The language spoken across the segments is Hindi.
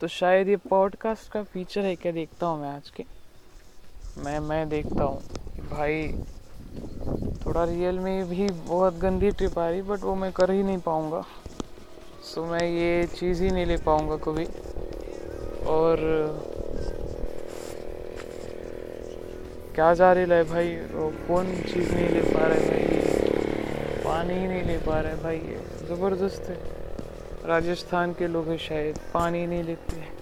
तो शायद ये पॉडकास्ट का फीचर है क्या देखता हूँ मैं आज के? मैं मैं देखता हूँ। भाई, थोड़ा रियल में भी बहुत गंदी ट्रिप आ रही बट वो मैं कर ही नहीं पाऊँगा। सो मैं ये चीज़ ही नहीं ले पाऊँगा कभी। और, क्या जा रही है भाई? वो कौन चीज़ नहीं ले पा रहे भाई? पानी ही नहीं ले पा रहे भाई, ये। ज़बरदस्त है। राजस्थान के लोग हैं शायद पानी नहीं लेते। so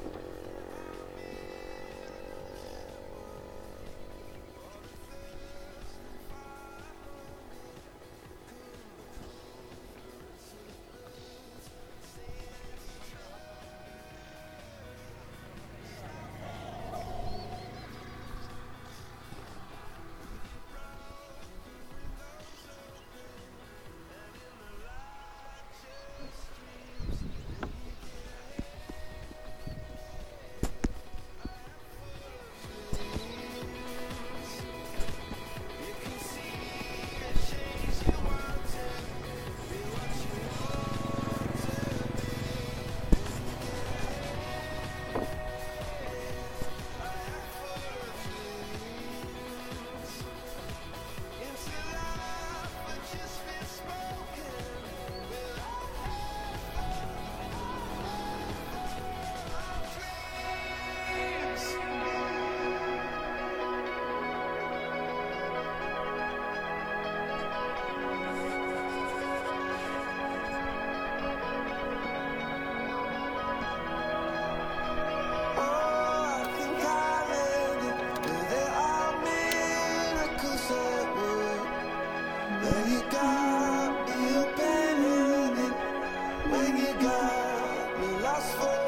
got me abandoned, when you got me lost for.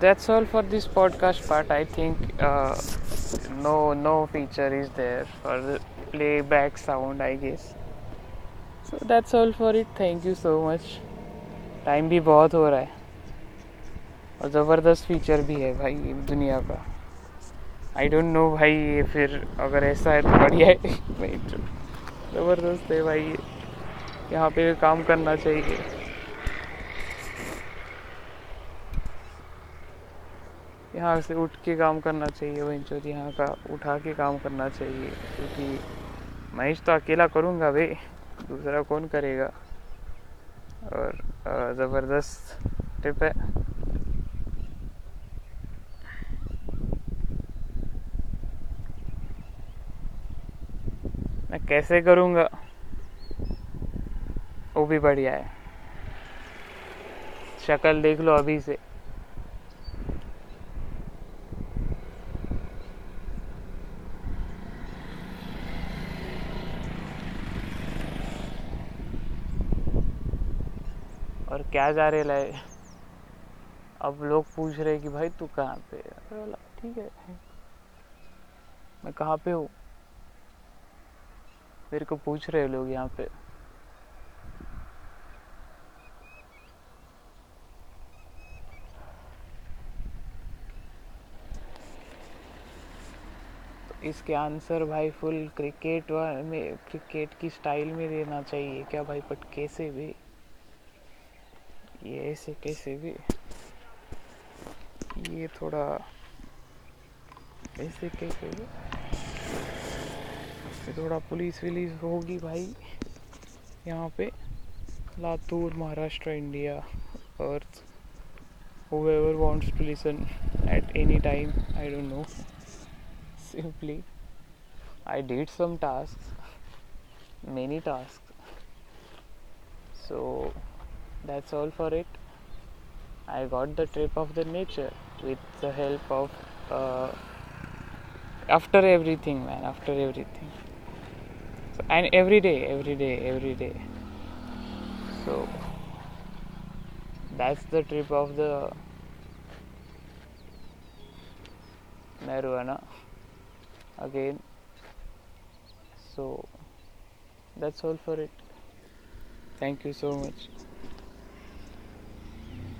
That's all for this podcast part i think uh, no no feature is there for the playback sound i guess so that's all for it thank you so much time भी बहुत हो रहा है और ज़बरदस्त फीचर भी है भाई दुनिया का आई डोंट नो भाई ये फिर अगर ऐसा है तो बढ़िया है तो ज़बरदस्त है भाई यहाँ पे काम करना चाहिए यहाँ से उठ के काम करना चाहिए, वहीं चो यहाँ का उठा के काम करना चाहिए, क्योंकि महेश तो अकेला करूँगा भाई दूसरा कौन करेगा? और ज़बरदस्त टिप है। मैं कैसे करूँगा? वो भी बढ़िया है। शक्ल देख लो अभी से। और क्या जा रहे लाए? अब लोग पूछ रहे कि भाई तू कहाँ पे बोला, ठीक है। मैं कहाँ पे हूँ? मेरे को पूछ रहे लोग यहाँ पे। तो इसके आंसर भाई फुल क्रिकेट में क्रिकेट की स्टाइल में देना चाहिए। क्या भाई बट कैसे भी? ये ऐसे कैसे भी। ये थोड़ा ऐसे कैसे भी। ये थोड़ा पुलिस विलिस होगी भाई। यहाँ पे Latur, Maharashtra, India, Earth whoever wants to listen at any time I don't know simply I did some task many task so that's all for it. I got the trip of the nature with the help of uh, after everything man after everything. So, and every day every day every day. So that's the trip of the marijuana again. So that's all for it. Thank you so much